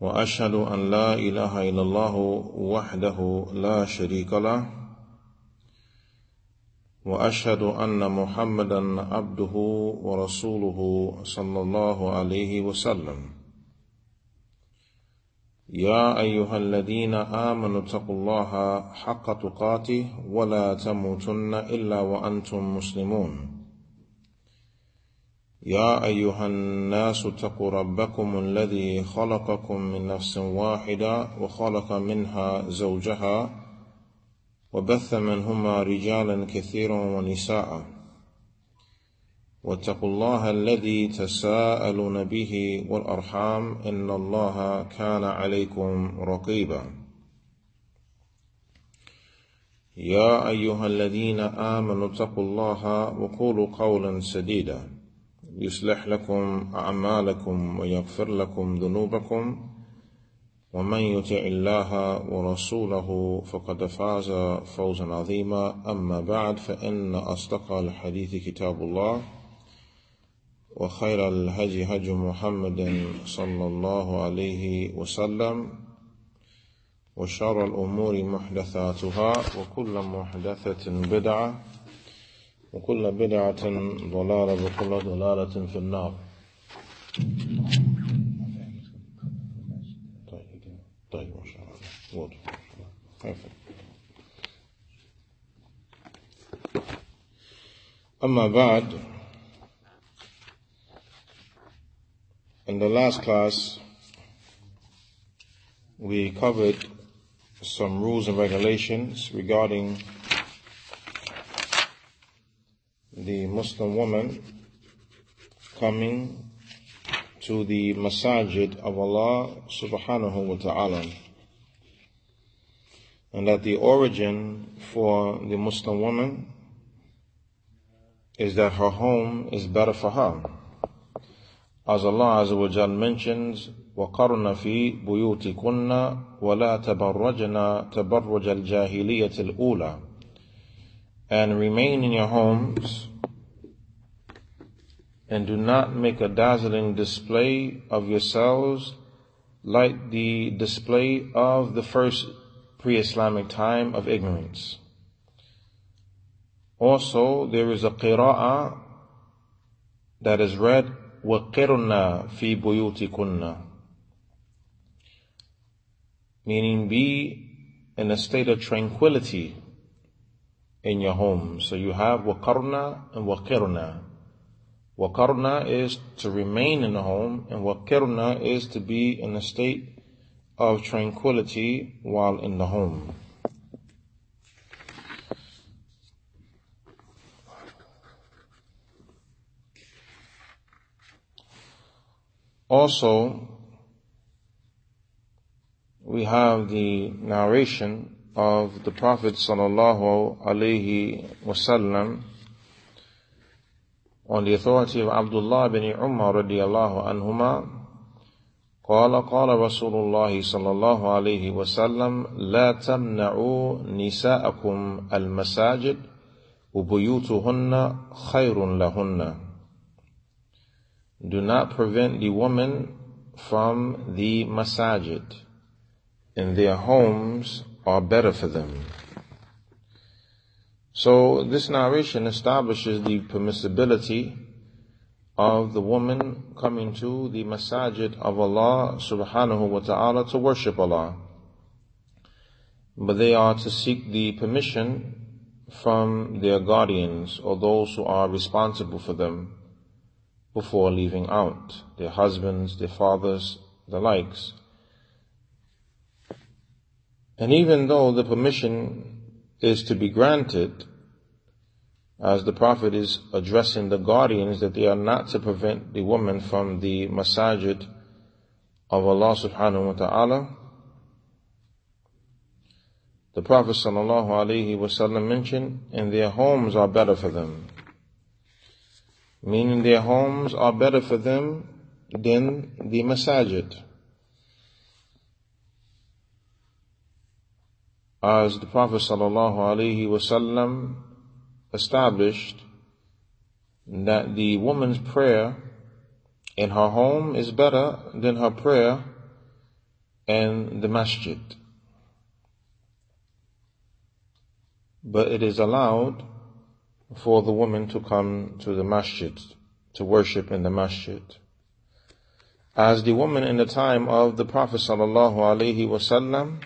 وأشهد أن لا إله إلا الله وحده لا شريك له وأشهد أن محمدا عبده ورسوله صلى الله عليه وسلم. يا أيها الذين آمنوا اتقوا الله حق تقاته ولا تموتن إلا وأنتم مسلمون. يا أيها الناس اتقوا ربكم الذي خلقكم من نفس واحدة وخلق منها زوجها وبث منهما رجالا كثيرا ونساء. واتقوا الله الذي تساءلون به والأرحام إن الله كان عليكم رقيبا. يا أيها الذين آمنوا اتقوا الله وقولوا قولا سديدا. يصلح لكم أعمالكم ويغفر لكم ذنوبكم. ومن يطع الله ورسوله فقد فاز فوزا عظيما. أما بعد فإن أصدق الحديث كتاب الله وخير الهدي هدي محمد صلى الله عليه وسلم وشر الأمور محدثاتها وكل محدثة بدعة. وكل بدعة ضلالة وكل ضلالة في النار طيب طيب ما شاء الله واضح أما بعد in the last class we covered some rules and regulations regarding the Muslim woman coming to the masajid of Allah subhanahu wa ta'ala. And that the origin for the Muslim woman is that her home is better for her. As Allah Azza wa Jal mentions, وقرن في بيوتكن ولا تبرجن تبرج الجاهلية الأولى and remain in your homes and do not make a dazzling display of yourselves like the display of the first pre-Islamic time of ignorance. Also, there is a qira'ah that is read وَقِرْنَا فِي بُيُوتِكُنَّ meaning be in a state of tranquility in your home. So you have waqarna and waqirna. Waqarna is to remain in the home, and waqirna is to be in a state of tranquility while in the home. Also, we have the narration of the Prophet sallallahu alaihi wasallam the authority of Abdullah bin Umar radiallahu anhuma قال قال رسول الله صلى الله عليه وسلم لا تمنعوا نساءكم المساجد وبيوتهن خير لهن Do not prevent the woman from the masajid. In their homes are better for them. So this narration establishes the permissibility of the woman coming to the masajid of Allah subhanahu wa ta'ala to worship Allah. But they are to seek the permission from their guardians or those who are responsible for them before leaving out, their husbands, their fathers, the likes. And even though the permission is to be granted, as the Prophet is addressing the guardians that they are not to prevent the woman from the masajid of Allah subhanahu wa ta'ala, the Prophet ﷺ mentioned, and their homes are better for them. Meaning their homes are better for them than the masajid. As the Prophet ﷺ established that the woman's prayer in her home is better than her prayer in the masjid. But it is allowed for the woman to come to the masjid, to worship in the masjid. As the woman in the time of the Prophet sallallahu alaihi wasallam,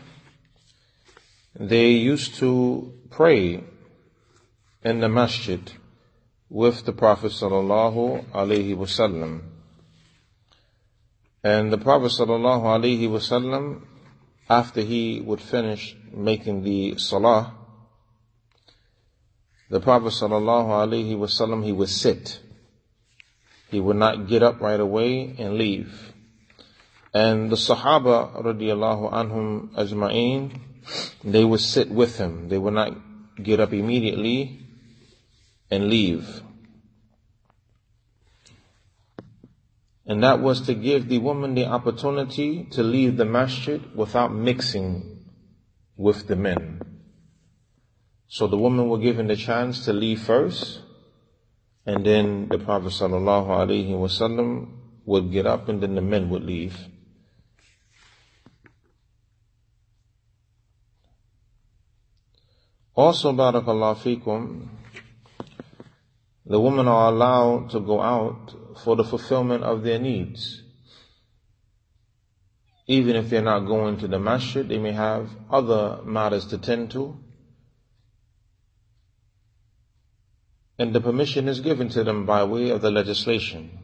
they used to pray in the masjid with the Prophet sallallahu alaihi wasallam. And the Prophet sallallahu alaihi wasallam, after he would finish making the salah, the Prophet sallallahu alaihi wasallam, he would sit. He would not get up right away and leave. And the Sahaba radiallahu anhum ajma'een, they would sit with him. They would not get up immediately and leave. And that was to give the woman the opportunity to leave the masjid without mixing with the men. So the women were given the chance to leave first, and then the Prophet sallallahu would get up, and then the men would leave. Also, barakallahu fikum, the women are allowed to go out for the fulfillment of their needs. Even if they're not going to the masjid, they may have other matters to tend to. And the permission is given to them by way of the legislation.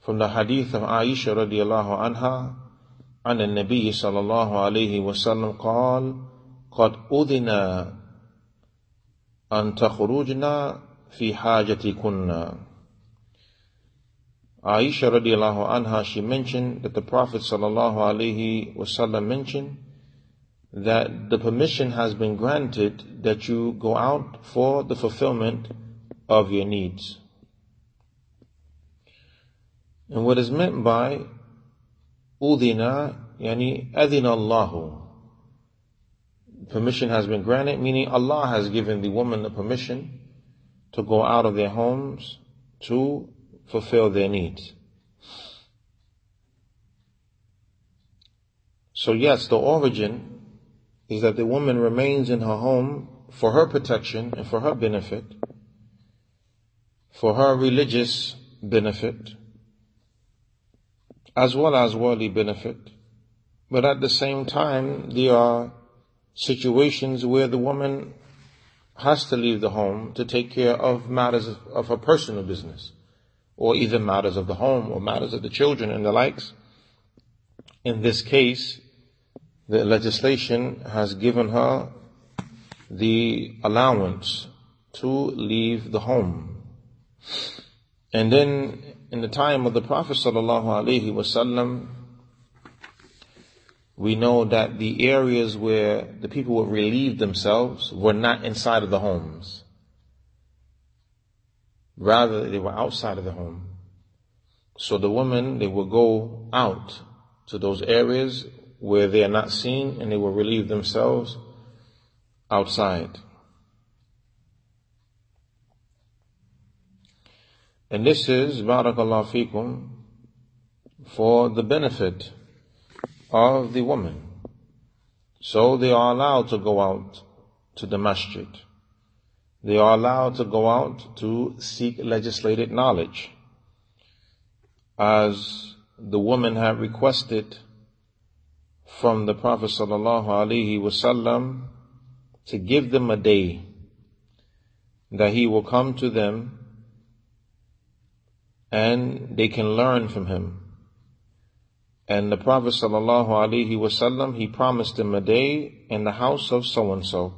From the hadith of Aisha radiallahu anha, عن النبي صلى الله عليه وسلم قال قد أذن أن تخرجنا في حاجتكن Aisha radiallahu anha, she mentioned that the Prophet sallallahu alaihi wasallam mentioned that the permission has been granted that you go out for the fulfillment of your needs. And what is meant by udina, yani adina Allahu. Permission has been granted, meaning Allah has given the woman the permission to go out of their homes to fulfill their needs. So yes, the origin is that the woman remains in her home for her protection and for her benefit, for her religious benefit, as well as worldly benefit. But at the same time, there are situations where the woman has to leave the home to take care of matters of her personal business or either matters of the home or matters of the children and the likes. In this case, the legislation has given her the allowance to leave the home. And then in the time of the Prophet sallallahu alaihi wasallam, we know that the areas where the people would relieve themselves were not inside of the homes. Rather, they were outside of the home. So the women, they will go out to those areas where they are not seen and they will relieve themselves outside. And this is, barakallah fikum, for the benefit of the woman. So they are allowed to go out to the masjid. They are allowed to go out to seek legislated knowledge. As the woman had requested from the Prophet sallallahu alaihi wasallam to give them a day that he will come to them and they can learn from him. And the Prophet sallallahu alaihi wasallam, he promised them a day in the house of so and so.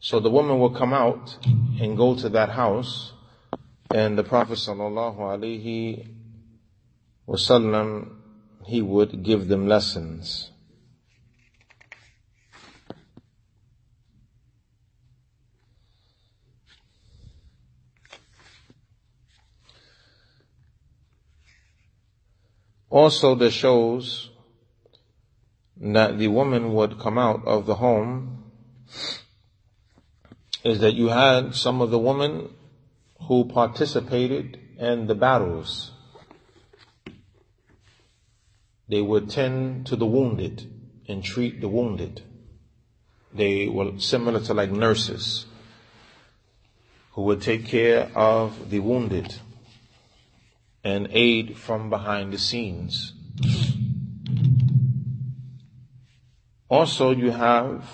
So the woman will come out and go to that house, and the Prophet sallallahu alaihi wasallam, he would give them lessons. Also, that shows that the woman would come out of the home is that you had some of the women who participated in the battles. They would tend to the wounded and treat the wounded. They were similar to like nurses who would take care of the wounded and aid from behind the scenes. Also, you have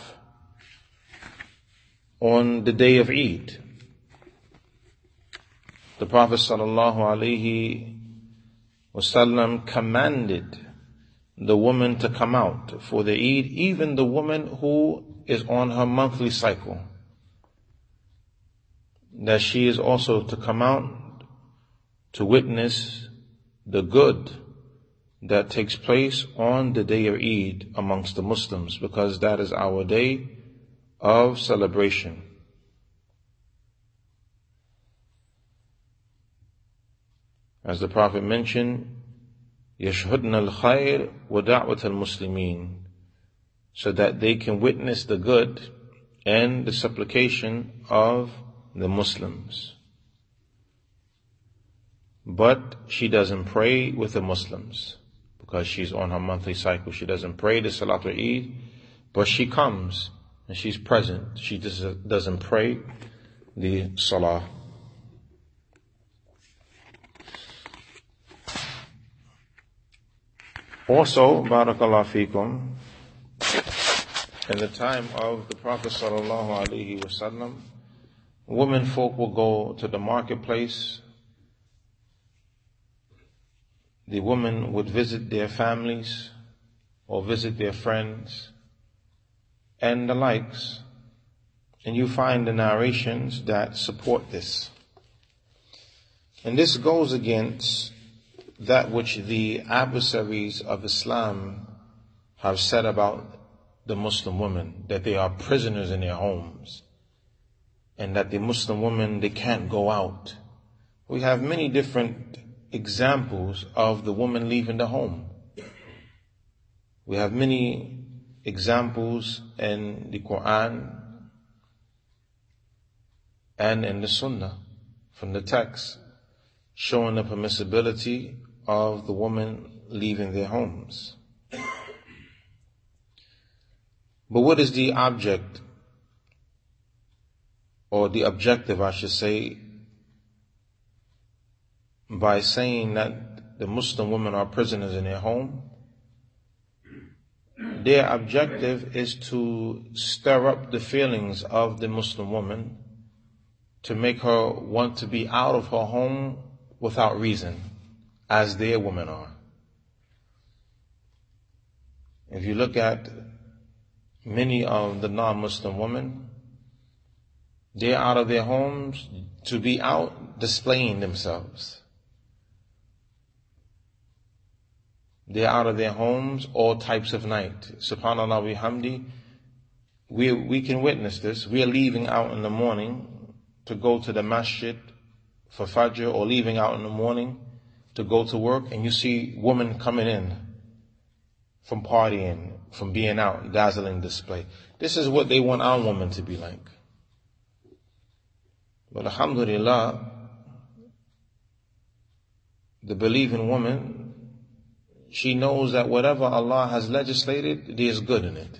on the day of Eid, the Prophet sallallahu alaihi wasallam commanded the woman to come out for the Eid, even the woman who is on her monthly cycle. That she is also to come out to witness the good that takes place on the day of Eid amongst the Muslims because that is our day of celebration. As the Prophet mentioned, يشهدن الخير ودعوة المسلمين so that they can witness the good and the supplication of the Muslims. But she doesn't pray with the Muslims because she's on her monthly cycle. She doesn't pray the Salatul Eid, but she comes and she's present. She just doesn't pray the Salah. Also, Barakallah Fikum, in the time of the Prophet Sallallahu Alaihi Wasallam, women folk will go to the marketplace the women would visit their families or visit their friends and the likes. And you find the narrations that support this. And this goes against that which the adversaries of Islam have said about the Muslim women, that they are prisoners in their homes, and that the Muslim women, they can't go out. We have many different examples of the woman leaving the home. We have many examples in the Quran and in the Sunnah from the text showing the permissibility of the woman leaving their homes. But what is the object or the objective, I should say, by saying that the Muslim women are prisoners in their home. Their objective is to stir up the feelings of the Muslim woman to make her want to be out of her home without reason, as their women are. If you look at many of the non-Muslim women, they're out of their homes to be out displaying themselves. They're out of their homes all types of night. Subhanallah bihamdi. We, we can witness this. We are leaving out in the morning to go to the masjid for Fajr or leaving out in the morning to go to work and you see women coming in from partying, from being out, dazzling display. This is what they want our women to be like. But alhamdulillah, the believing woman she knows that whatever Allah has legislated, there is good in it.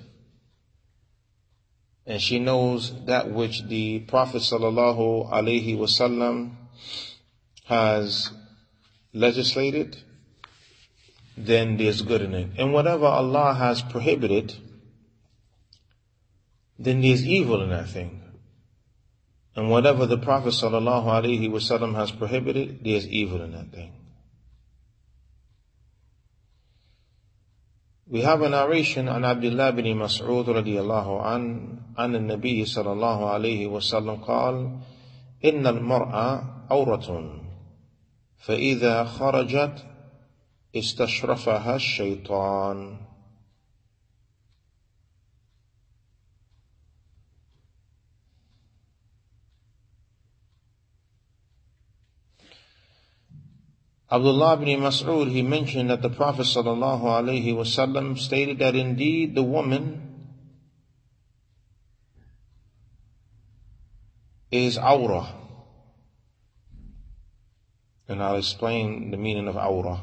And she knows that which the Prophet sallallahu alaihi wasallam has legislated, then there's good in it. And whatever Allah has prohibited, then there's evil in that thing. And whatever the Prophet sallallahu alaihi wasallam has prohibited, there's evil in that thing. We have a narration on Abdullah bin Mas'ud radiallahu an, عن النبي صلى الله عليه وسلم قال إن المرأة عورة فإذا خرجت استشرفها الشيطان Abdullah ibn Mas'ud, he mentioned that the Prophet wasallam stated that indeed the woman is awrah. And I'll explain the meaning of awrah.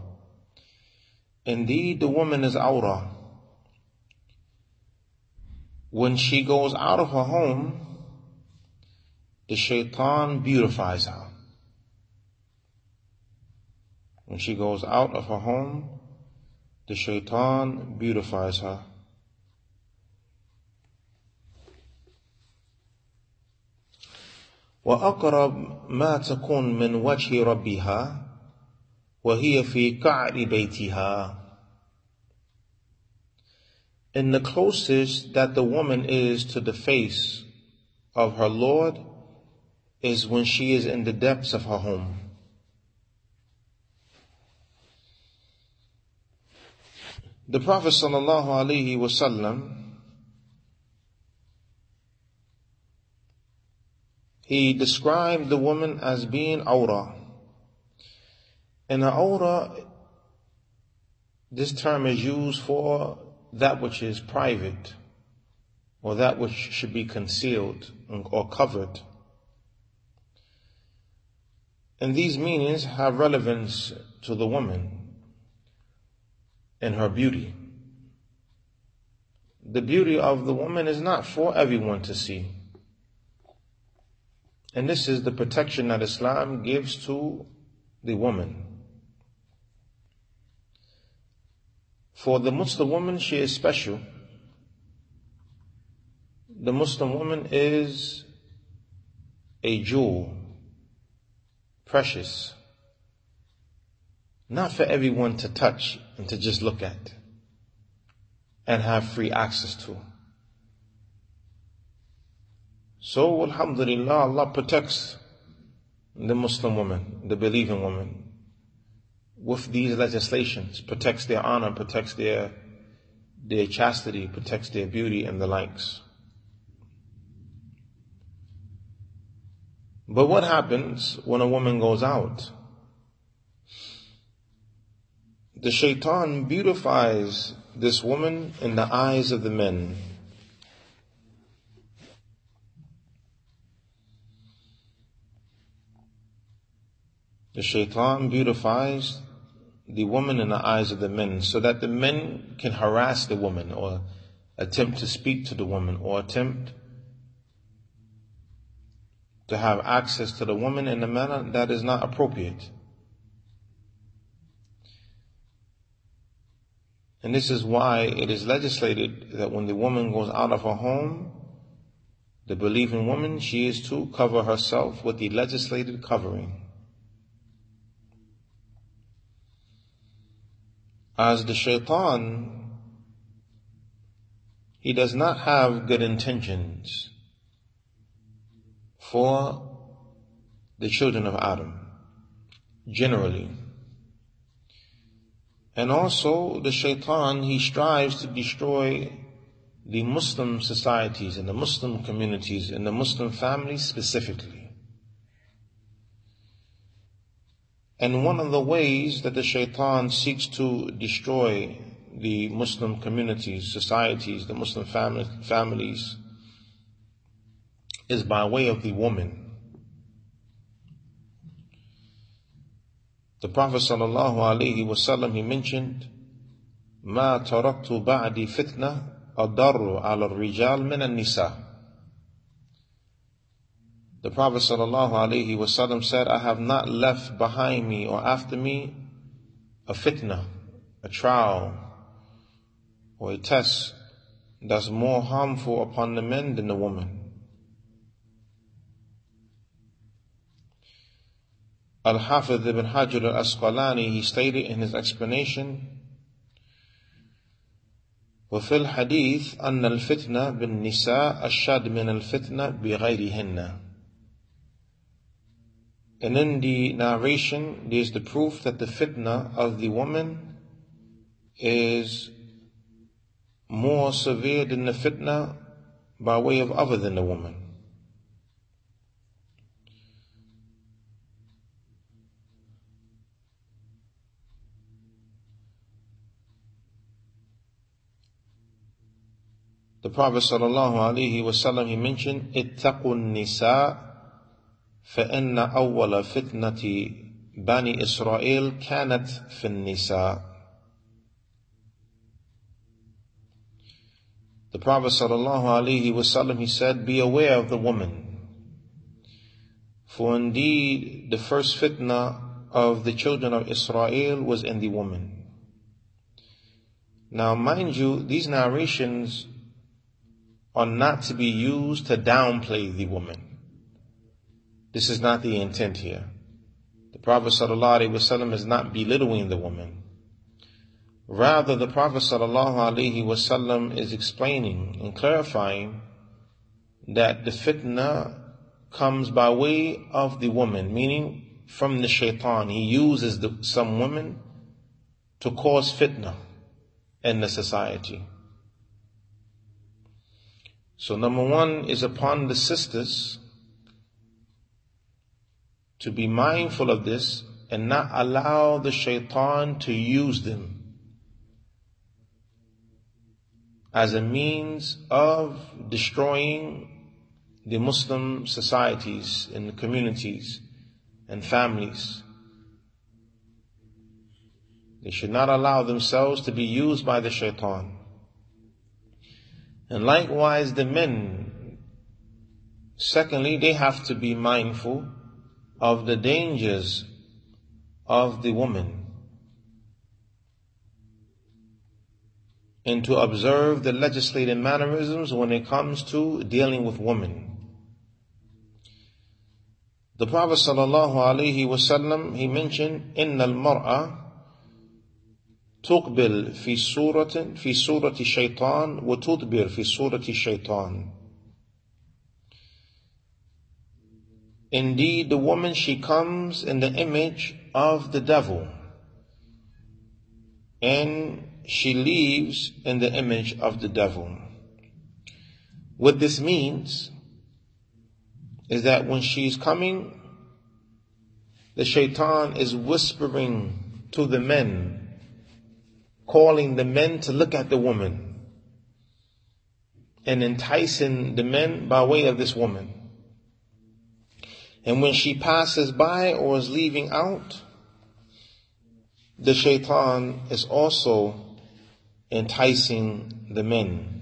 Indeed, the woman is awrah. When she goes out of her home, the shaitan beautifies her. When she goes out of her home, the shaitan beautifies her. وأقرب ما تكون من وجه ربها وهي في قعر بيتها And the closest that the woman is to the face of her Lord is when she is in the depths of her home. The Prophet sallallahu alaihi wasallam he described the woman as being awrah. And an awrah, this term is used for that which is private or that which should be concealed or covered. And these meanings have relevance to the woman and her beauty. The beauty of the woman is not for everyone to see. And this is the protection that Islam gives to the woman. For the Muslim woman, she is special. The Muslim woman is a jewel, precious not for everyone to touch and to just look at and have free access to. So, Alhamdulillah, Allah protects the Muslim woman, the believing woman, with these legislations, protects their honor, protects their, their chastity, protects their beauty and the likes. But what happens when a woman goes out? The shaitan beautifies this woman in the eyes of the men. The shaitan beautifies the woman in the eyes of the men so that the men can harass the woman or attempt to speak to the woman or attempt to have access to the woman in a manner that is not appropriate. And this is why it is legislated that when the woman goes out of her home, the believing woman, she is to cover herself with the legislated covering. As the shaitan, he does not have good intentions for the children of Adam, generally. And also the shaitan, he strives to destroy the Muslim societies and the Muslim communities and the Muslim families specifically. And one of the ways that the shaitan seeks to destroy the Muslim communities, societies, the Muslim family, families, is by way of the woman. The Prophet sallallahu alaihi wasallam he mentioned, "Ma taraktu ba'di fitna adarru ala rijal min nisa." The Prophet sallallahu alaihi wasallam said, "I have not left behind me or after me a fitna, a trial, or a test that's more harmful upon the men than the women." Al-Hafidh ibn Hajar al-Asqalani, he stated in his explanation, وفي الحديث أن الفتنة بالنساء أشد من الفتنة بغيرهن. And in the narration, there's the proof that the fitna of the woman is more severe than the fitna by way of other than the woman. the Prophet sallallahu alaihi wasallam he mentioned اتقوا النساء فإن أول فتنة بني إسرائيل كانت في النساء The Prophet sallallahu alaihi wasallam he said, "Be aware of the woman, for indeed the first fitna of the children of Israel was in the woman." Now, mind you, these narrations are not to be used to downplay the woman. This is not the intent here. The Prophet ﷺ is not belittling the woman. Rather, the Prophet ﷺ is explaining and clarifying that the fitna comes by way of the woman, meaning from the shaitan. He uses the, some women to cause fitna in the society. So number one is upon the sisters to be mindful of this and not allow the shaitan to use them as a means of destroying the Muslim societies and communities and families. They should not allow themselves to be used by the shaitan. And likewise the men, secondly, they have to be mindful of the dangers of the woman and to observe the legislative mannerisms when it comes to dealing with women. The Prophet sallallahu alaihi wasallam he mentioned in al-mar'a تقبل في صورة في صورة شيطان وتدبر في صورة شيطان Indeed, the woman, she comes in the image of the devil. And she leaves in the image of the devil. What this means is that when she's coming, the shaitan is whispering to the men calling the men to look at the woman and enticing the men by way of this woman. And when she passes by or is leaving out, the shaitan is also enticing the men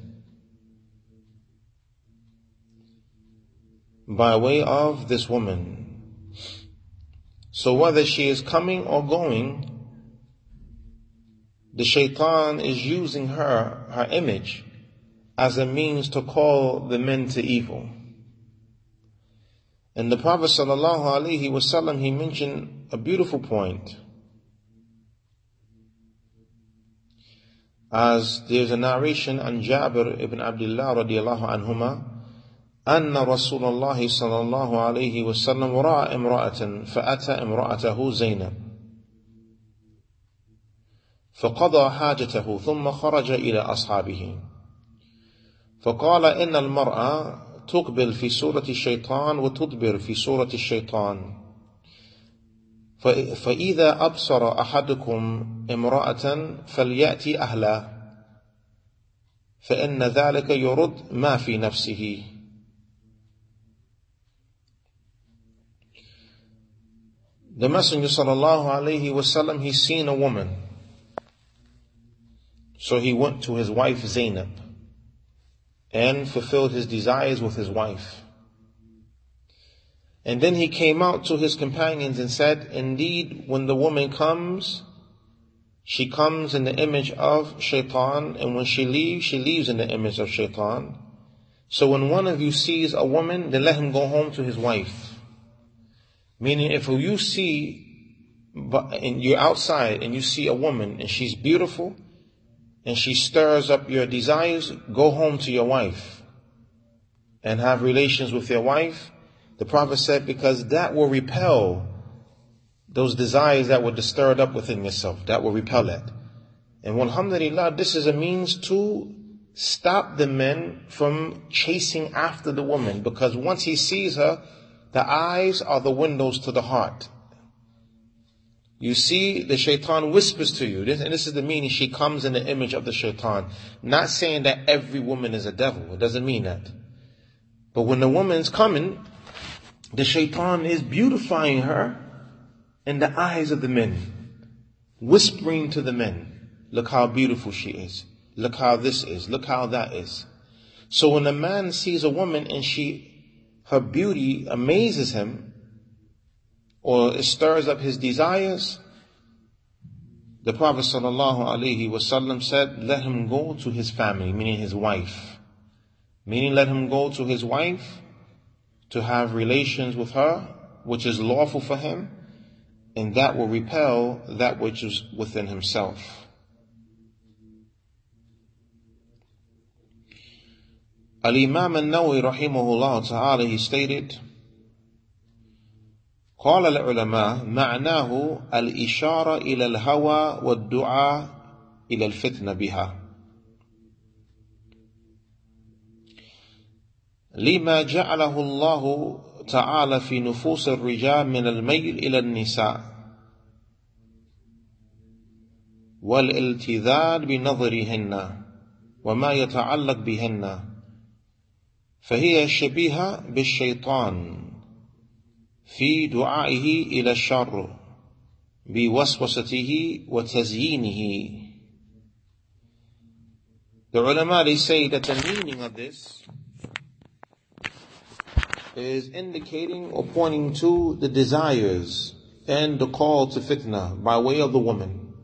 by way of this woman. So whether she is coming or going, the shaitan is using her, her image, as a means to call the men to evil. And the Prophet sallallahu alaihi wasallam, he mentioned a beautiful point. As there's a narration on Jabir ibn Abdullah radiallahu anhuma, أن رسول الله صلى الله عليه وسلم رأى امرأة فأتى امرأته زينب فقضى حاجته ثم خرج إلى أصحابه. فقال إن المرأة تقبل في سورة الشيطان وتدبر في سورة الشيطان. فإذا أبصر أحدكم امرأة فليأتي أهله فإن ذلك يرد ما في نفسه. The Messenger sallallahu alayhi wasallam, he seen a woman. So he went to his wife Zainab and fulfilled his desires with his wife. And then he came out to his companions and said, indeed, when the woman comes, she comes in the image of shaitan, and when she leaves, she leaves in the image of shaitan. So when one of you sees a woman, then let him go home to his wife. Meaning if you see, and you're outside and you see a woman and she's beautiful, and she stirs up your desires, go home to your wife and have relations with your wife. The Prophet said, because that will repel those desires that were stirred up within yourself. That will repel it. And alhamdulillah, this is a means to stop the men from chasing after the woman because once he sees her, the eyes are the windows to the heart. You see, the shaitan whispers to you, this, and this is the meaning, she comes in the image of the shaitan. Not saying that every woman is a devil, it doesn't mean that. But when the woman's coming, the shaitan is beautifying her in the eyes of the men, whispering to the men, look how beautiful she is. Look how this is. Look how that is. So when a man sees a woman and she, her beauty amazes him, or it stirs up his desires, the Prophet ﷺ said, let him go to his family, meaning his wife. Meaning let him go to his wife to have relations with her, which is lawful for him, and that will repel that which is within himself. Al-Imam al-Nawawi rahimahullah he stated, قال العلماء معناه الإشارة إلى الهوى والدعاء إلى الفتنة بها. لما جعله الله تعالى في نفوس الرجال من الميل إلى النساء والالتذاذ بنظرهن وما يتعلق بهن فهي شبيهة بالشيطان. في دعائه إلى الشر بوسوسته وتزيينه The ulama they say that the meaning of this is indicating or pointing to the desires and the call to fitna by way of the woman.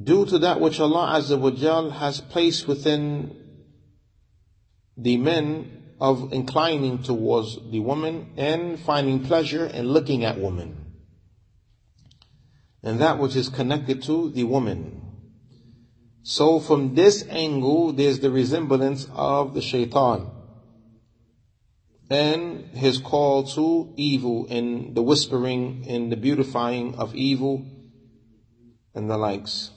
Due to that which Allah Azza wa Jal has placed within the men of inclining towards the woman and finding pleasure in looking at woman. And that which is connected to the woman. So from this angle, there's the resemblance of the shaitan and his call to evil and the whispering and the beautifying of evil and the likes.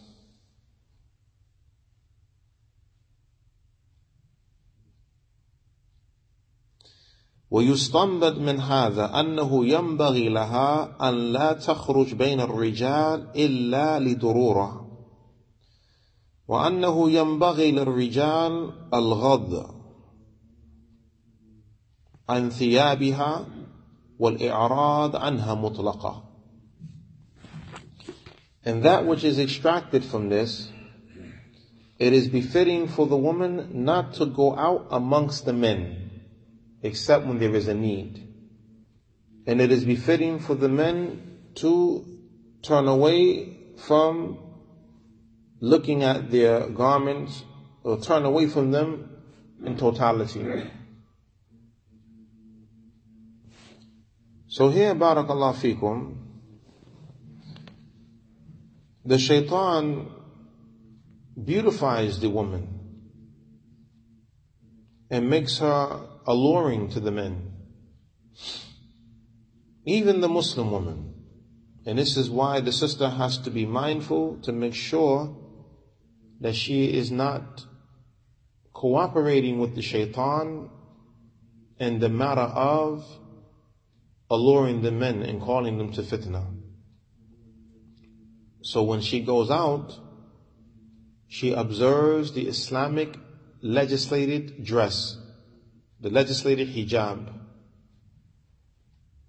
ويستنبط من هذا أنه ينبغي لها أن لا تخرج بين الرجال إلا لضرورة وأنه ينبغي للرجال الغض عن ثيابها والإعراض عنها مطلقة. And that which is extracted from this, it is befitting for the woman not to go out amongst the men. Except when there is a need. And it is befitting for the men to turn away from looking at their garments or turn away from them in totality. So here, barakallah fikum, the shaitan beautifies the woman and makes her alluring to the men. Even the Muslim woman. And this is why the sister has to be mindful to make sure that she is not cooperating with the shaitan in the matter of alluring the men and calling them to fitna. So when she goes out, she observes the Islamic legislated dress the legislated hijab.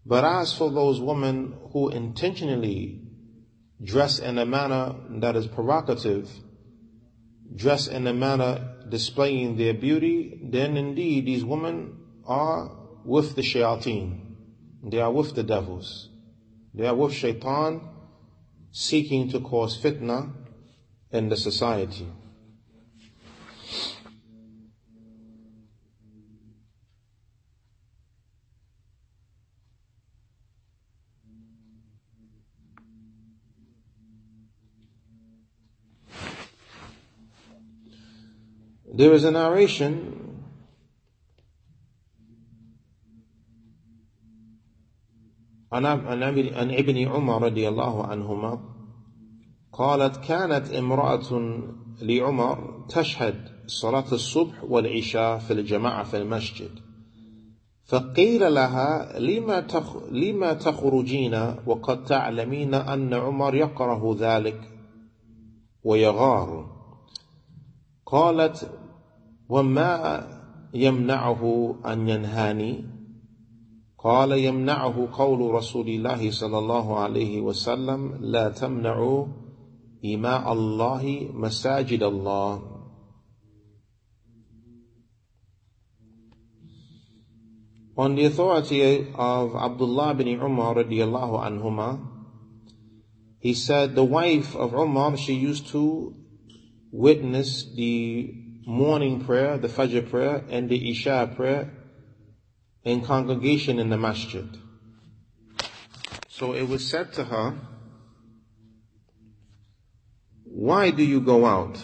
But as for those women who intentionally dress in a manner that is provocative, dress in a manner displaying their beauty, then indeed these women are with the shayateen. They are with the devils. They are with shaitan seeking to cause fitna in the society. There is a narration عن عن ابن عمر رضي الله عنهما قالت كانت امرأة لعمر تشهد صلاة الصبح والعشاء في الجماعة في المسجد. فقيل لها لما لما تخرجين وقد تعلمين أن عمر يكره ذلك ويغار؟ قالت وما يمنعه أن ينهاني قال يمنعه قول رسول الله صلى الله عليه وسلم لا تمنعوا إماء الله مساجد الله On the authority of Abdullah bin Umar radiallahu anhuma, he said the wife of Umar, she used to witness the morning prayer, the Fajr prayer, and the Isha prayer in congregation in the masjid. So it was said to her, why do you go out?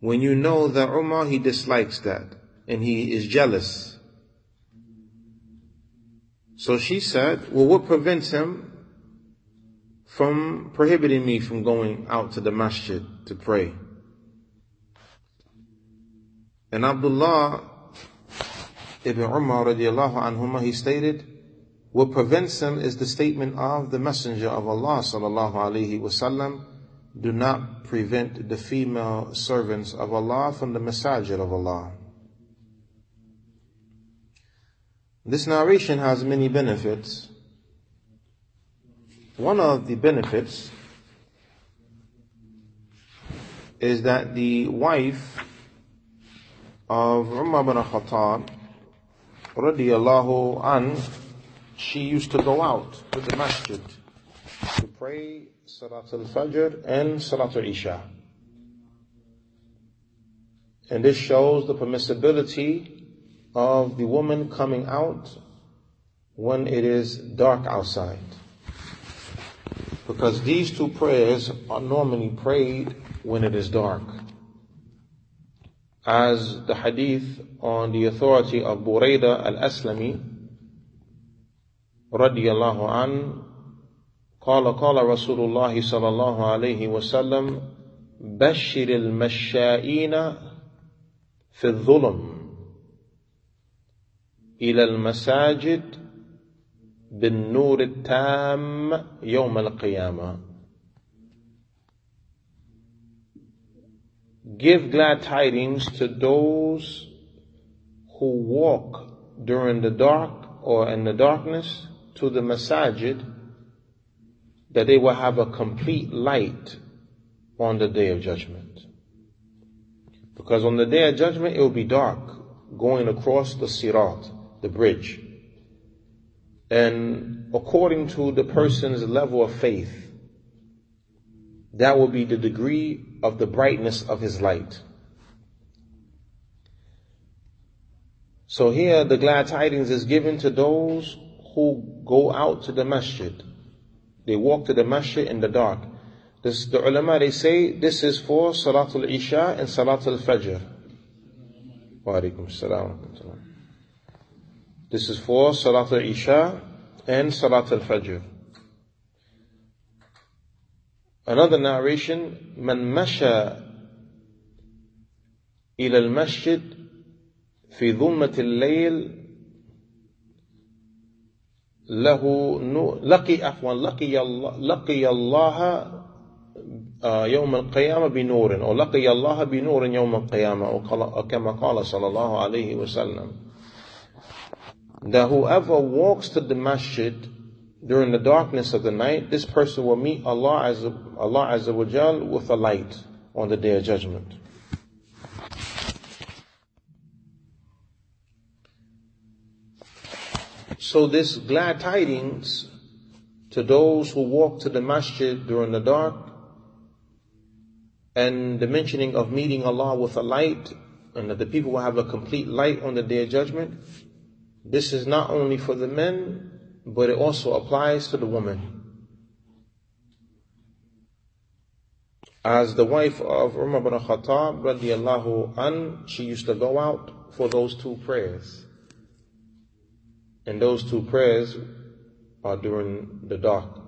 When you know that Umar, he dislikes that and he is jealous. So she said, well, what prevents him from prohibiting me from going out to the masjid to pray? And Abdullah ibn Umar radiallahu anhuma, he stated, what prevents him is the statement of the Messenger of Allah sallallahu alaihi wasallam, do not prevent the female servants of Allah from the masajid of Allah. This narration has many benefits. One of the benefits is that the wife of Umar bin Khattab radiallahu an, she used to go out to the masjid to pray Salat al-Fajr and Salat al-Isha. And this shows the permissibility of the woman coming out when it is dark outside. Because these two prayers are normally prayed when it is dark. As the hadith on the authority of Buraida al-Aslami radiyallahu an قال قال رسول الله صلى الله عليه وسلم بشر المشائين في الظلم إلى المساجد بالنور التام يوم القيامة Give glad tidings to those who walk during the dark or in the darkness to the masajid that they will have a complete light on the day of judgment. Because on the day of judgment it will be dark going across the sirat the bridge. And according to the person's level of faith, that will be the degree of the brightness of his light. So here the glad tidings is given to those who go out to the masjid. They walk to the masjid in the dark. This, the ulama they say this is for Salatul Isha and Salatul Fajr. This is for Salat al-Isha and Salat al-Fajr. Another narration, من مشى إلى المسجد في ظلمة الليل له لقي عفوا لقي الله لقي الله يوم القيامة بنور أو لقي الله بنور يوم القيامة أو كما قال صلى الله عليه وسلم that whoever walks to the masjid during the darkness of the night, this person will meet Allah as Allah Azza Jal with a light on the day of judgment. So this glad tidings to those who walk to the masjid during the dark and the mentioning of meeting Allah with a light and that the people will have a complete light on the day of judgment this is not only for the men, but it also applies to the woman. As the wife of Umar bin Khattab radiallahu an, she used to go out for those two prayers. And those two prayers are during the dark.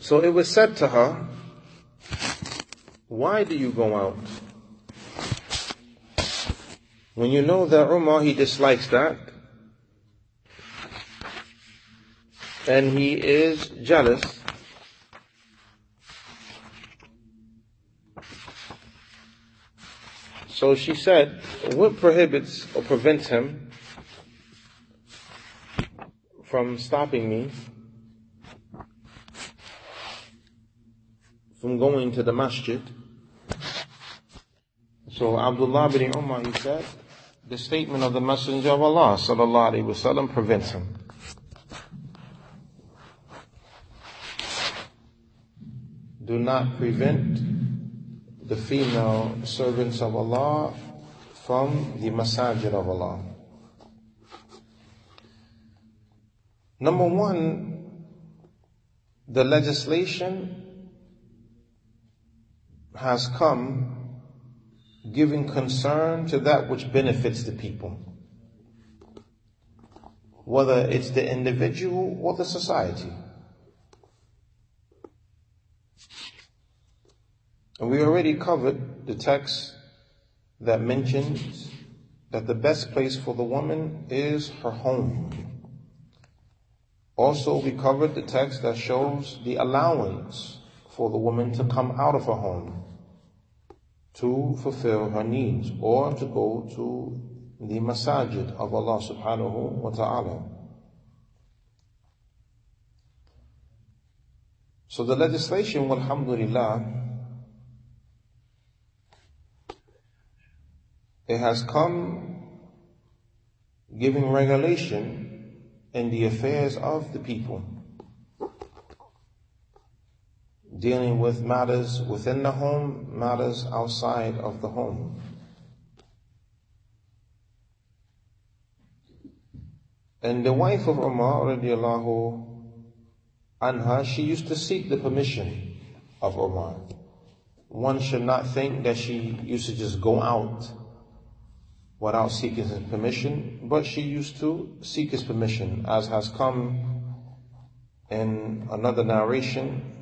So it was said to her, why do you go out? When you know that Umar, he dislikes that, and he is jealous, So she said, what prohibits or prevents him from stopping me from going to the masjid? So Abdullah bin Umar, he said, the statement of the Messenger of Allah sallallahu alaihi wasallam prevents him. Do not prevent the female servants of Allah from the masajid of Allah. Number one, the legislation has come giving concern to that which benefits the people. Whether it's the individual or the society. And we already covered the text that mentions that the best place for the woman is her home. Also, we covered the text that shows the allowance for the woman to come out of her home to fulfill her needs or to go to the masajid of Allah subhanahu wa ta'ala. So the legislation, alhamdulillah, It has come giving regulation in the affairs of the people, dealing with matters within the home, matters outside of the home. And the wife of Umar radiallahu anha, she used to seek the permission of Umar. One should not think that she used to just go out without seeking his permission, but she used to seek his permission, as has come in another narration.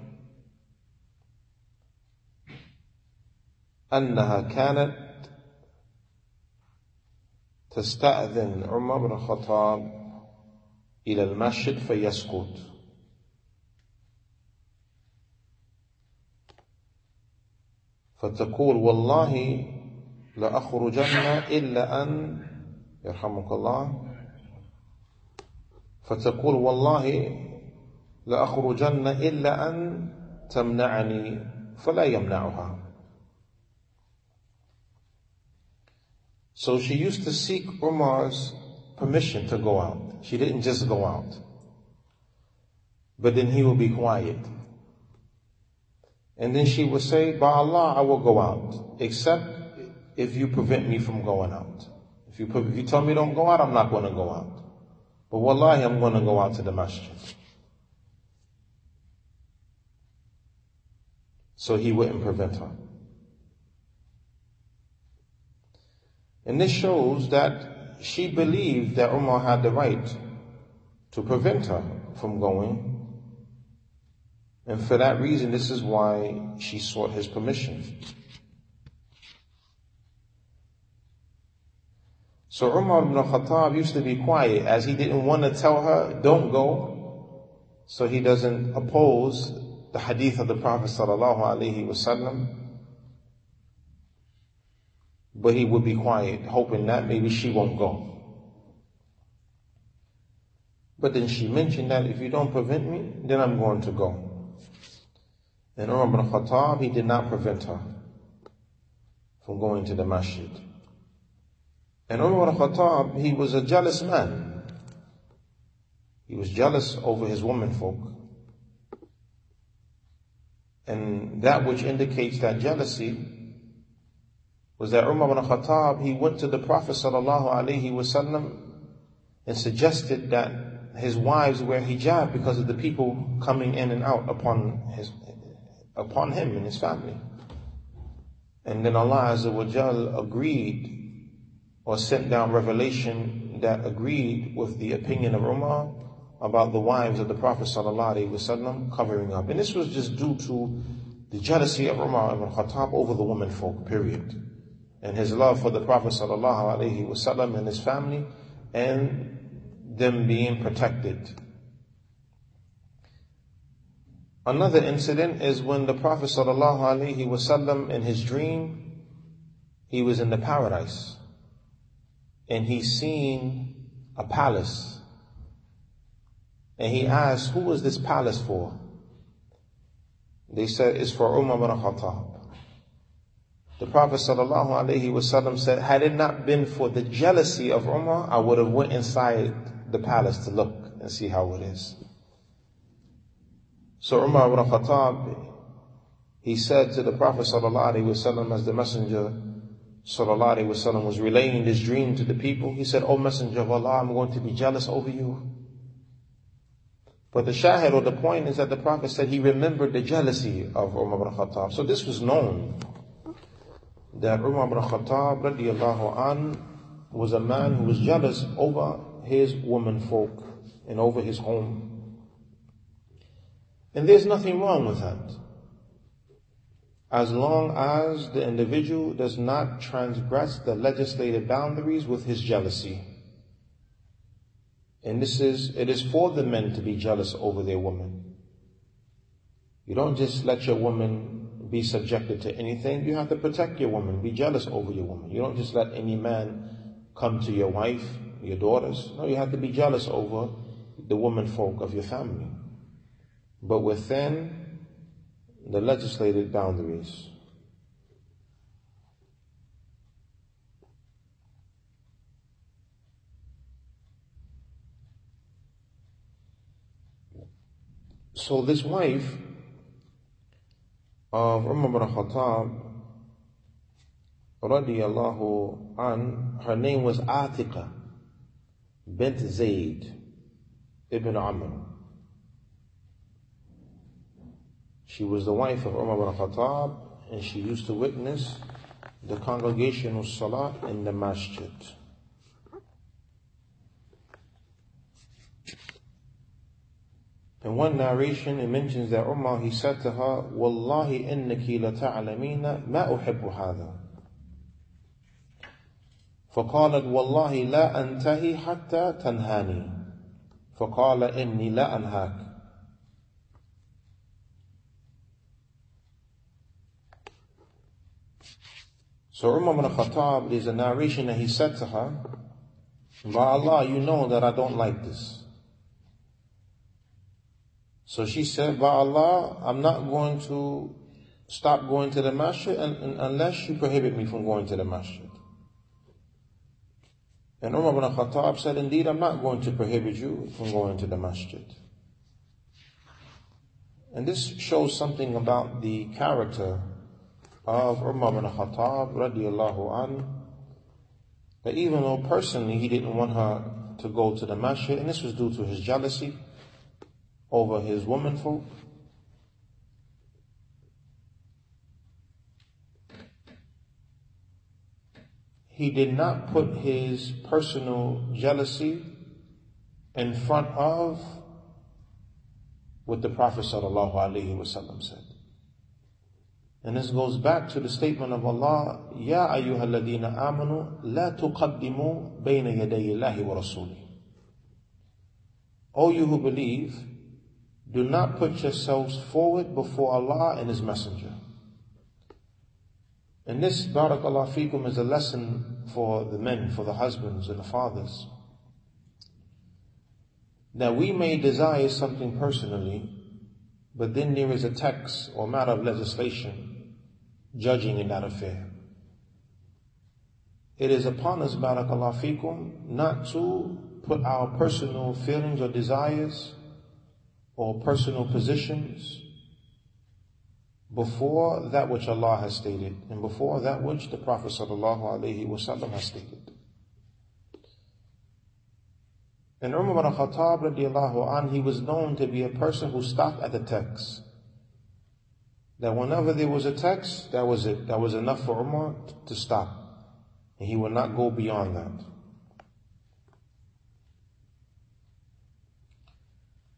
أنها كانت تستأذن عمر بن الخطاب إلى المسجد فيسكت فتقول والله لأخرجن إلا أن يرحمك الله فتقول والله لأخرجن إلا أن تمنعني فلا يمنعها. So she used to seek Umar's permission to go out. She didn't just go out. But then he would be quiet. And then she would say, By Allah, I will go out, except if you prevent me from going out. If you, if you tell me don't go out, I'm not going to go out. But wallahi, I'm going to go out to the masjid. So he wouldn't prevent her. And this shows that she believed that Umar had the right to prevent her from going. And for that reason, this is why she sought his permission. So Umar ibn Khattab used to be quiet as he didn't want to tell her, don't go, so he doesn't oppose the hadith of the Prophet sallallahu alaihi wasallam. But he would be quiet, hoping that maybe she won't go. But then she mentioned that if you don't prevent me, then I'm going to go. And Umar ibn Khattab, he did not prevent her from going to the masjid. And Umar al-Khattab, he was a jealous man. He was jealous over his womenfolk. And that which indicates that jealousy was that Umar ibn Khattab, he went to the Prophet sallallahu alaihi wasallam and suggested that his wives wear hijab because of the people coming in and out upon his, upon him and his family. And then Allah Azza wa Jal agreed or sent down revelation that agreed with the opinion of Umar about the wives of the Prophet ﷺ covering up. And this was just due to the jealousy of Umar ibn Khattab over the women folk, period. And his love for the Prophet ﷺ and his family and them being protected. Another incident is when the Prophet ﷺ in his dream, he was in the paradise and he seen a palace. And he asked, who was this palace for? They said, it's for Umar bin Khattab. The Prophet ﷺ said, had it not been for the jealousy of Umar, I would have went inside the palace to look and see how it is. So Umar ibn Khattab, he said to the Prophet ﷺ as the Messenger ﷺ was relaying this dream to the people, he said, O Messenger of Allah, I'm going to be jealous over you. But the shahid or the point is that the Prophet said he remembered the jealousy of Umar ibn Khattab. So this was known that Umar ibn Khattab radiallahu an was a man who was jealous over his woman folk and over his home. And there's nothing wrong with that. As long as the individual does not transgress the legislated boundaries with his jealousy. And this is, it is for the men to be jealous over their woman. You don't just let your woman be subjected to anything. You have to protect your woman, be jealous over your woman. You don't just let any man come to your wife, your daughters. No, you have to be jealous over the woman folk of your family but within the legislated boundaries. So this wife of Umar ibn Khattab radiallahu an, her name was Atika bint Zayd ibn Amr. She was the wife of Umar ibn Khattab and she used to witness the congregational salah in the masjid. In one narration, it mentions that Umar, he said to her, Wallahi innaki la ta'alamina ma uhibbu hadha. فقالت والله لا أنتهي حتى تنهاني فقال إني لا أنهاك So Umar ibn Khattab, there's a narration that he said to her, By Allah, you know that I don't like this. So she said, By Allah, I'm not going to stop going to the masjid unless you prohibit me from going to the masjid. And Umar ibn Khattab said, Indeed, I'm not going to prohibit you from going to the masjid. And this shows something about the character of Umar bin Khattab radiallahu an, that even though personally he didn't want her to go to the masjid, and this was due to his jealousy over his womanfolk, he did not put his personal jealousy in front of what the Prophet sallallahu alaihi wasallam said. And this goes back to the statement of Allah, Ya ayyuhalladina amanu, la tuqaddimu bayna yaday Allahi wa rasuli. O you who believe, do not put yourselves forward before Allah and His Messenger. And this, barakallah fikum, is a lesson for the men, for the husbands and the fathers. That we may desire something personally, but then there is a text or matter of legislation judging in that affair. It is upon us, barakallah fikum, not to put our personal feelings or desires or personal positions before that which Allah has stated and before that which the Prophet sallallahu alaihi wasallam has stated. And Umar ibn Khattab radiallahu an, he was known to be a person who stopped at the text that whenever there was a text, that was it. That was enough for Umar to stop. And he would not go beyond that.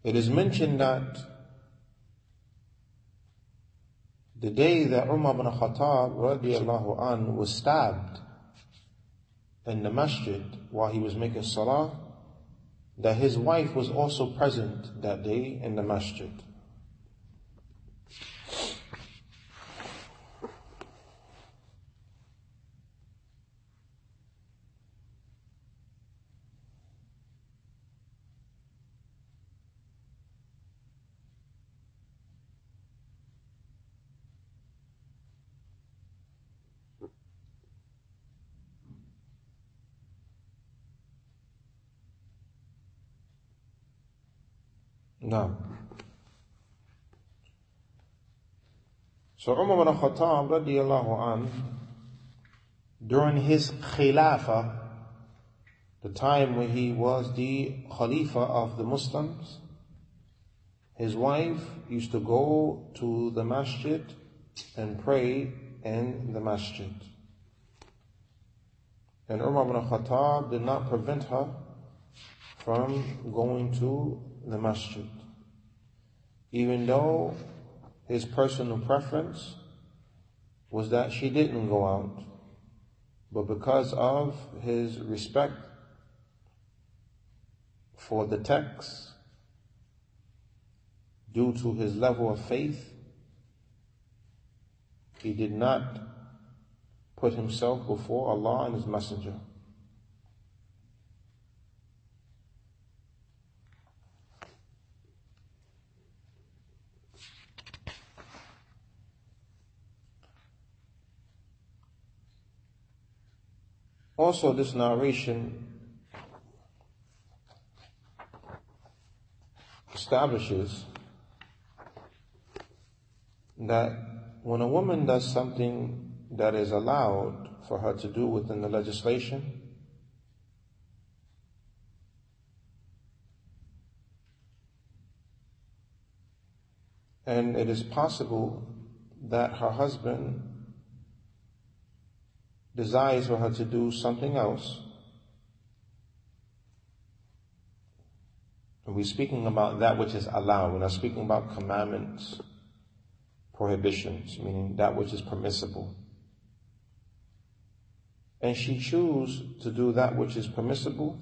It is mentioned that the day that Umar ibn Khattab radiallahu an was stabbed in the masjid while he was making salah, that his wife was also present that day in the masjid. No. So Umar ibn Khattab radiallahu an, during his khilafah, the time when he was the Khalifa of the Muslims, his wife used to go to the masjid and pray in the masjid. And Umar ibn Khattab did not prevent her from going to the masjid. Even though his personal preference was that she didn't go out, but because of his respect for the text, due to his level of faith, he did not put himself before Allah and His Messenger. Also, this narration establishes that when a woman does something that is allowed for her to do within the legislation, and it is possible that her husband desires for her to do something else, we're speaking about that which is allowed. We're not speaking about commandments, prohibitions, meaning that which is permissible. And she choose to do that which is permissible.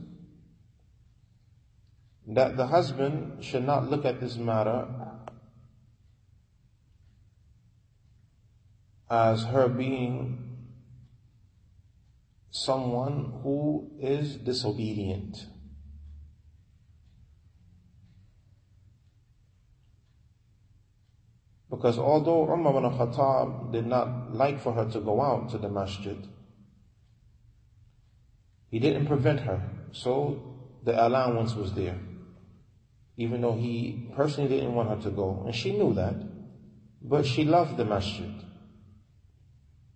That the husband should not look at this matter as her being someone who is disobedient. Because although Umar ibn Khattab did not like for her to go out to the masjid, he didn't prevent her. So the allowance was there. Even though he personally didn't want her to go. And she knew that. But she loved the masjid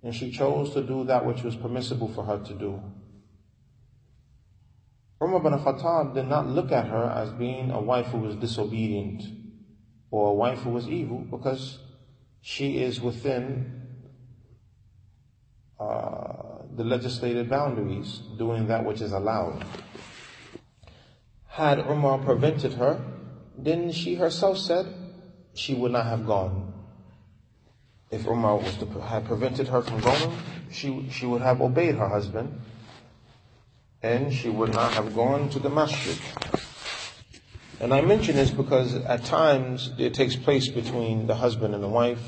and she chose to do that which was permissible for her to do. Umar ibn Khattab did not look at her as being a wife who was disobedient or a wife who was evil because she is within uh, the legislated boundaries doing that which is allowed. Had Umar prevented her, then she herself said she would not have gone if Umar was to have prevented her from going, she, she would have obeyed her husband and she would not have gone to the masjid. And I mention this because at times it takes place between the husband and the wife,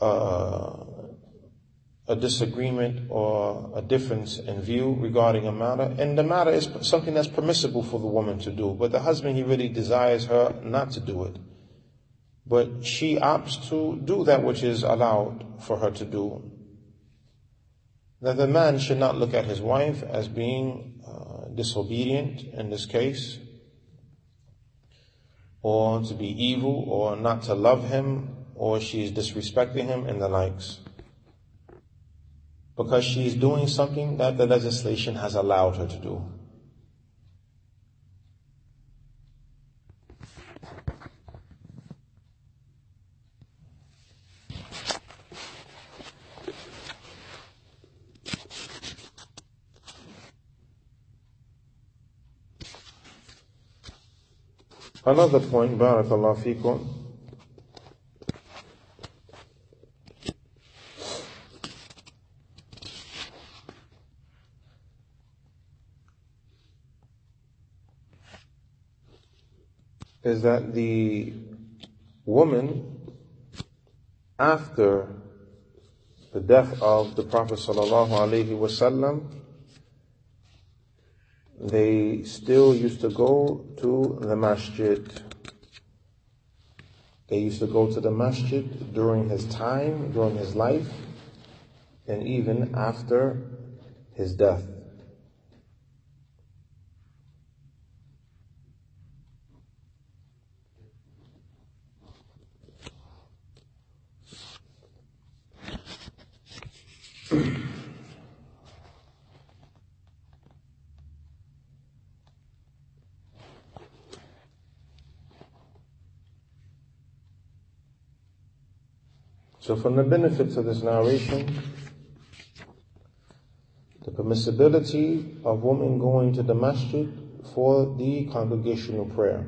uh, a disagreement or a difference in view regarding a matter, and the matter is something that's permissible for the woman to do, but the husband, he really desires her not to do it. But she opts to do that which is allowed for her to do. That the man should not look at his wife as being uh, disobedient in this case, or to be evil, or not to love him, or she's disrespecting him and the likes. Because she's doing something that the legislation has allowed her to do. Another point, barakallah fikum, is that the woman, after the death of the Prophet sallallahu alaihi wasallam, they still used to go to the masjid. They used to go to the masjid during his time, during his life, and even after his death. So from the benefits of this narration, the permissibility of women going to the masjid for the congregational prayer.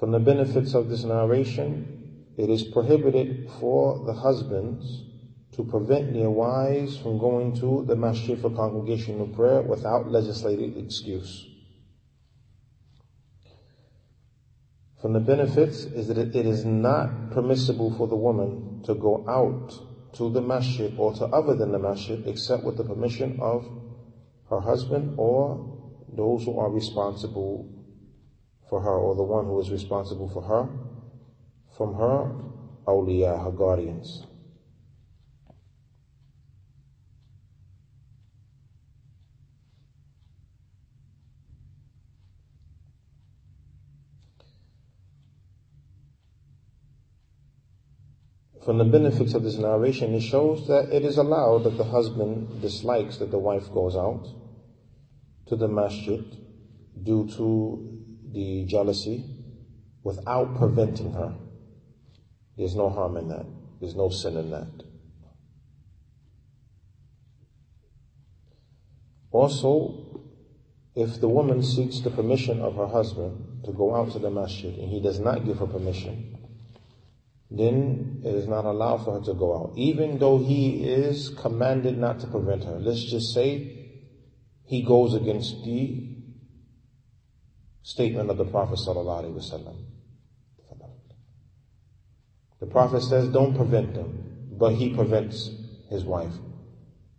From the benefits of this narration, it is prohibited for the husbands to prevent their wives from going to the masjid for congregational prayer without legislative excuse. From the benefits is that it is not permissible for the woman to go out to the masjid or to other than the masjid except with the permission of her husband or those who are responsible for her or the one who is responsible for her from her awliya, her guardians. From the benefits of this narration, it shows that it is allowed that the husband dislikes that the wife goes out to the masjid due to the jealousy without preventing her. There's no harm in that. There's no sin in that. Also, if the woman seeks the permission of her husband to go out to the masjid and he does not give her permission, then it is not allowed for her to go out, even though he is commanded not to prevent her. Let's just say he goes against the statement of the Prophet sallallahu alaihi wasallam. The Prophet says, don't prevent them, but he prevents his wife.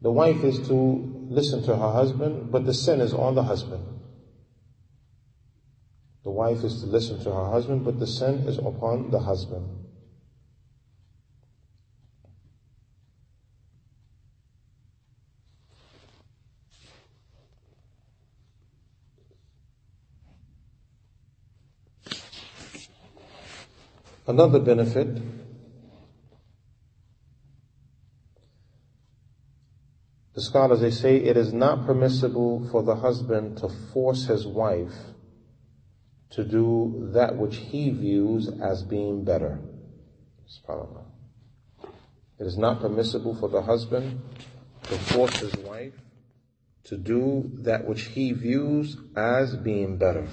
The wife is to listen to her husband, but the sin is on the husband. The wife is to listen to her husband, but the sin is upon the husband. Another benefit the scholars they say it is not permissible for the husband to force his wife to do that which he views as being better. It is not permissible for the husband to force his wife to do that which he views as being better.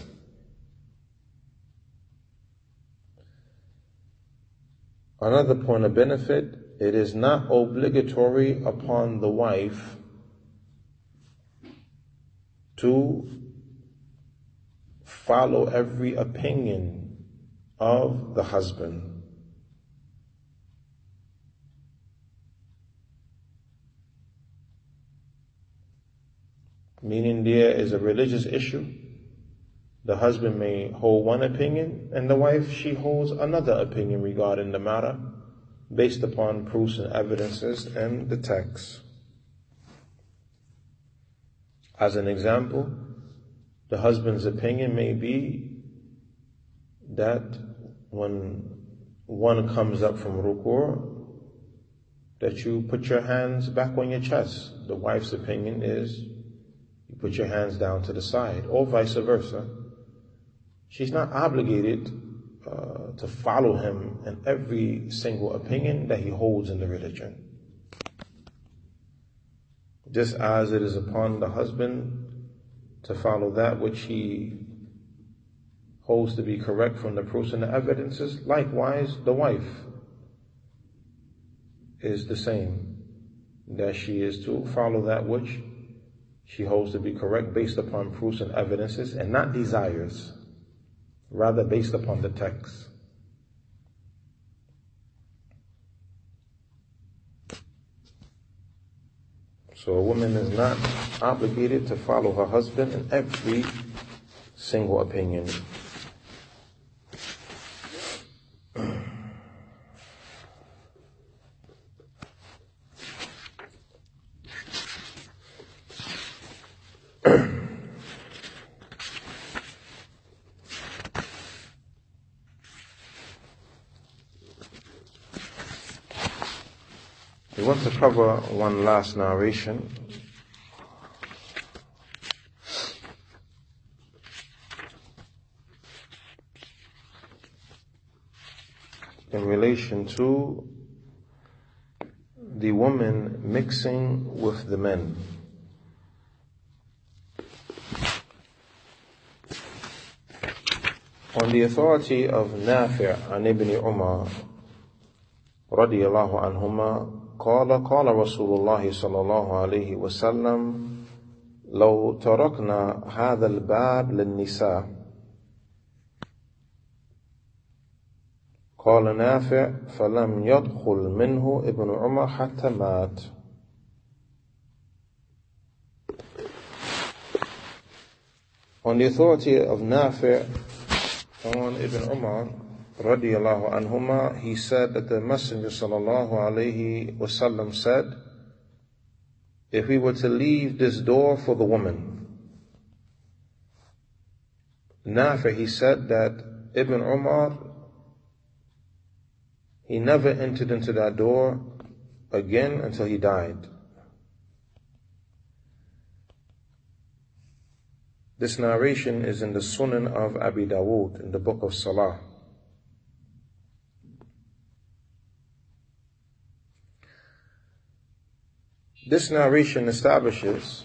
Another point of benefit, it is not obligatory upon the wife to follow every opinion of the husband. Meaning there is a religious issue. The husband may hold one opinion and the wife, she holds another opinion regarding the matter based upon proofs and evidences and the text. As an example, the husband's opinion may be that when one comes up from ruku, that you put your hands back on your chest. The wife's opinion is you put your hands down to the side, or vice versa. She's not obligated uh, to follow him in every single opinion that he holds in the religion. Just as it is upon the husband to follow that which he holds to be correct from the proofs and the evidences. Likewise, the wife is the same, that she is to follow that which she holds to be correct based upon proofs and evidences and not desires, rather based upon the text. So a woman is not obligated to follow her husband in every single opinion. We one last narration. In relation to the woman mixing with the men. On the authority of Nafi' and Ibn Umar, radiyallahu anhuma, قال قال رسول الله صلى الله عليه وسلم لو تركنا هذا الباب للنساء. قال نافع فلم يدخل منه ابن عمر حتى مات. On the authority of Nafi' on Ibn Umar radiallahu anhuma, he said that the Messenger sallallahu alayhi wasallam said, if we were to leave this door for the woman, Nafi, he said that Ibn Umar, he never entered into that door again until he died. This narration is in the Sunan of Abi Dawood in the book of Salah. This narration establishes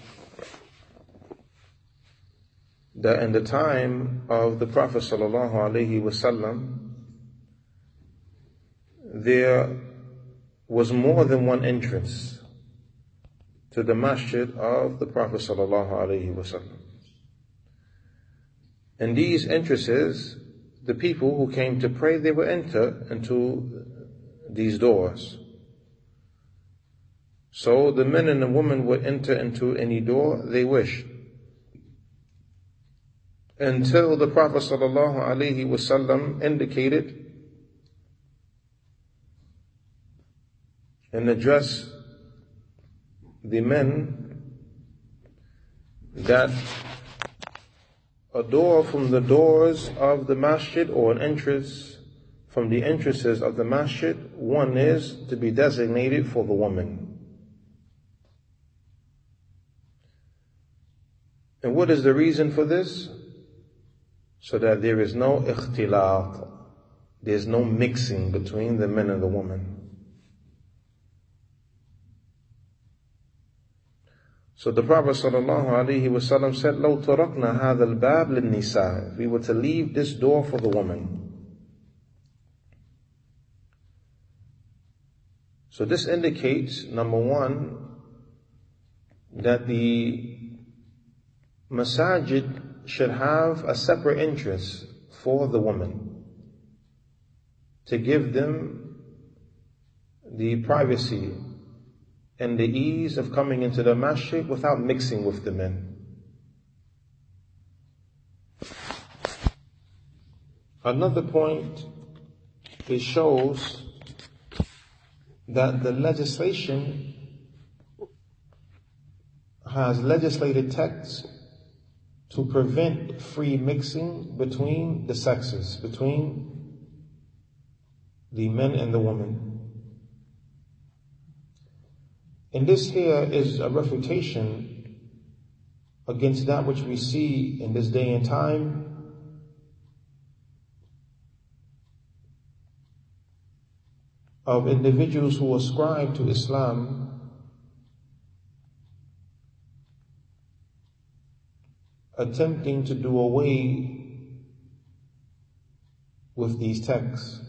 that in the time of the Prophet sallallahu alaihi wasallam, there was more than one entrance to the masjid of the Prophet sallallahu alaihi wasallam. And these entrances, the people who came to pray, they would enter into these doors. So the men and the women would enter into any door they wished. Until the Prophet ﷺ indicated and addressed the men that a door from the doors of the masjid or an entrance from the entrances of the masjid, one is to be designated for the woman. And what is the reason for this? So that there is no ikhtilat, there's no mixing between the men and the woman. So the Prophet ﷺ said, لو تركنا هذا الباب للنساء. If we were to leave this door for the woman. So this indicates, number one, that the masajid should have a separate interest for the woman to give them the privacy and the ease of coming into the masjid without mixing with the men. Another point, it shows that the legislation has legislated texts to prevent free mixing between the sexes, between the men and the women. And this here is a refutation against that which we see in this day and time. Of individuals who ascribe to Islam attempting to do away with these texts.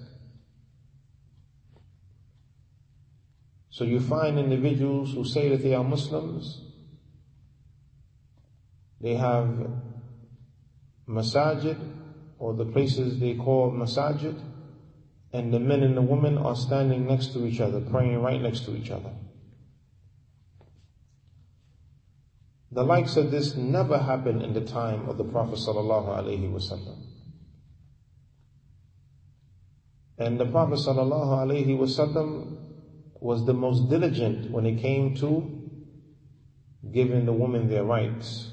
So you find individuals who say that they are Muslims, they have masajid or the places they call masajid, and the men and the women are standing next to each other, praying right next to each other. The likes of this never happened in the time of the Prophet sallallahu alaihi wasallam. And the Prophet sallallahu alaihi wasallam was the most diligent when it came to giving the women their rights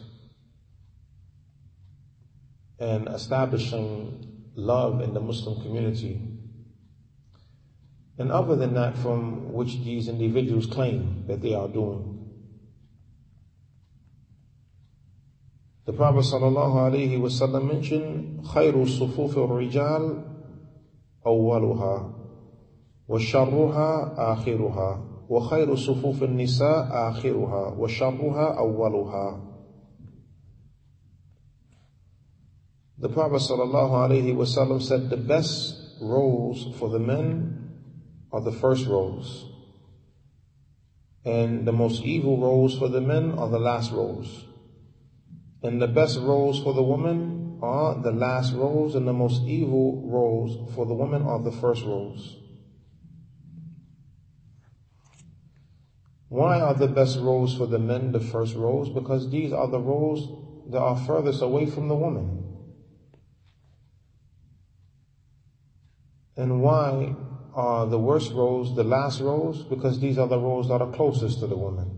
and establishing love in the Muslim community. And other than that, from which these individuals claim that they are doing. The Prophet ﷺ mentioned خير صفوف الرجال أولها وشرها آخرها وخير صفوف النساء آخرها وشرها أولها The Prophet ﷺ said the best roles for the men are the first rows. And the most evil roles for the men are the last rows. And the best roles for the woman are the last rows, and the most evil roles for the woman are the first rows. Why are the best roles for the men the first rows? Because these are the roles that are furthest away from the woman. And why are the worst rows the last rows? Because these are the rows that are closest to the woman.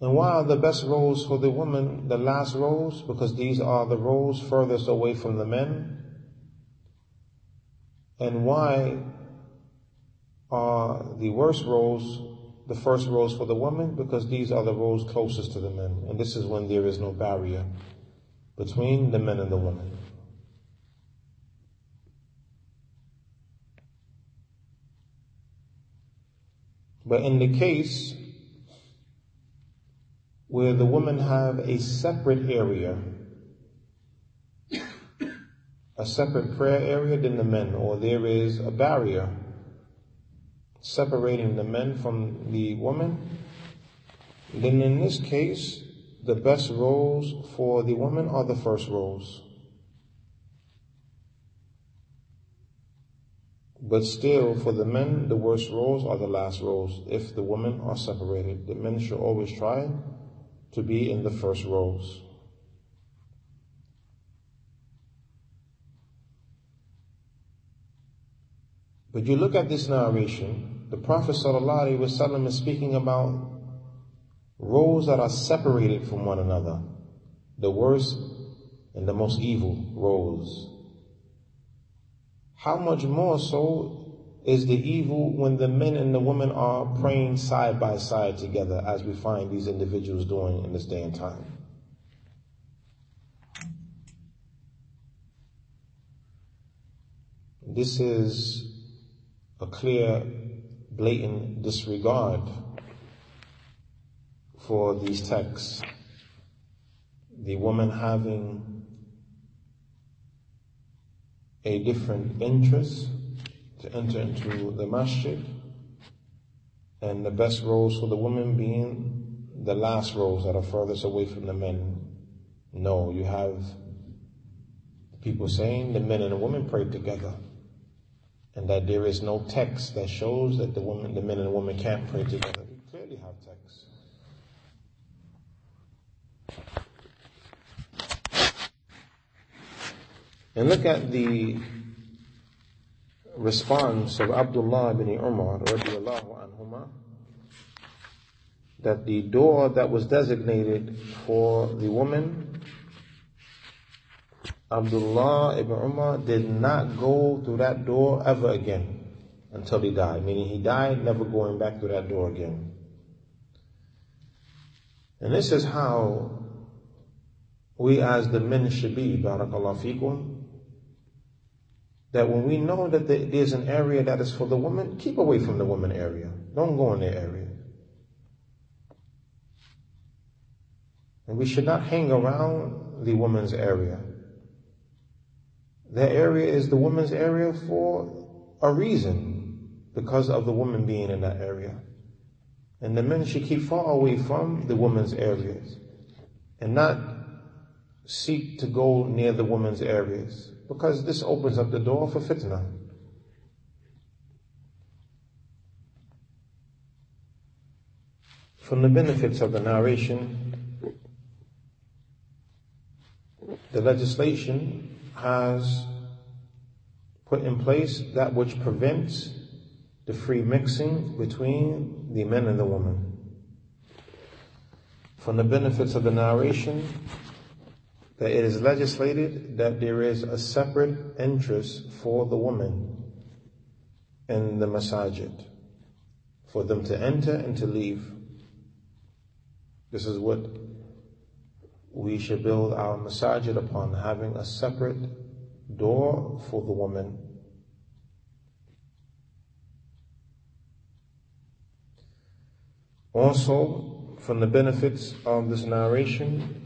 And why are the best rows for the woman the last rows? Because these are the rows furthest away from the men. And why are the worst rows the first rows for the woman? Because these are the rows closest to the men. And this is when there is no barrier between the men and the women. But in the case where the women have a separate area, a separate prayer area than the men, or there is a barrier separating the men from the women, then in this case, the best roles for the women are the first roles. But still, for the men, the worst roles are the last roles. If the women are separated, the men should always try to be in the first rows. But you look at this narration, the Prophet ﷺ is speaking about rows that are separated from one another, the worst and the most evil rows. How much more so is the evil when the men and the women are praying side by side together, as we find these individuals doing in this day and time. This is a clear, blatant disregard for these texts. The woman having a different interest to enter into the masjid, and the best roles for the women being the last rows that are furthest away from the men. No, you have people saying the men and the women pray together, and that there is no text that shows that the women, the men and the women can't pray together. We clearly have text. And look at the response of Abdullah ibn Umar that the door that was designated for the woman, Abdullah ibn Umar did not go through that door ever again until he died, meaning he died never going back through that door again. And this is how we as the men should be, barakallah fikum, that when we know that there's an area that is for the woman, keep away from the woman area. Don't go in that area. And we should not hang around the woman's area. That area is the woman's area for a reason, because of the woman being in that area. And the men should keep far away from the woman's areas and not seek to go near the woman's areas because this opens up the door for fitna. From the benefits of the narration, the legislation has put in place that which prevents the free mixing between the men and the woman. From the benefits of the narration, that it is legislated that there is a separate entrance for the woman in the masajid, for them to enter and to leave. This is what we should build our masajid upon, having a separate door for the woman. Also, from the benefits of this narration,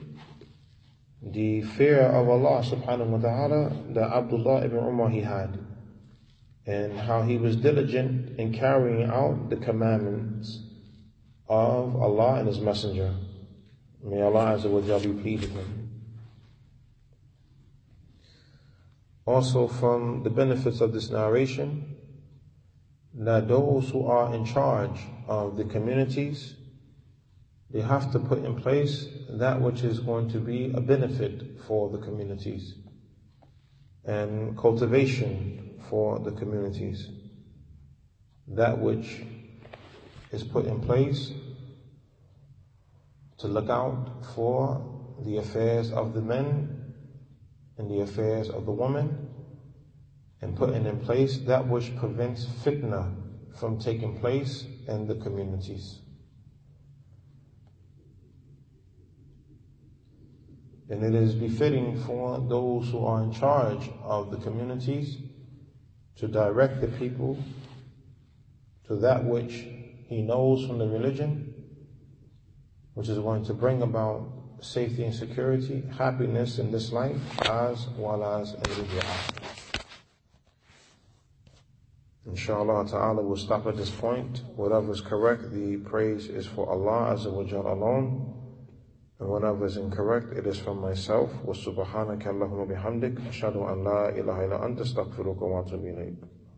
the fear of Allah subhanahu wa ta'ala that Abdullah ibn Umar he had, and how he was diligent in carrying out the commandments of Allah and His Messenger. May Allah Azza wa be pleased with him. Also from the benefits of this narration, that those who are in charge of the communities, they have to put in place that which is going to be a benefit for the communities and cultivation for the communities. That which is put in place to look out for the affairs of the men and the affairs of the women and putting in place that which prevents fitna from taking place in the communities. And it is befitting for those who are in charge of the communities to direct the people to that which he knows from the religion, which is going to bring about safety and security, happiness in this life, as well as in the hereafter. Inshallah ta'ala we'll stop at this point. Whatever is correct, the praise is for Allah Azza wa Jal alone. And whatever is incorrect, it is from myself. Allahumma bihamdik. Ashadu an la ilaha illa anta astaghfiruka wa atubu ilayk.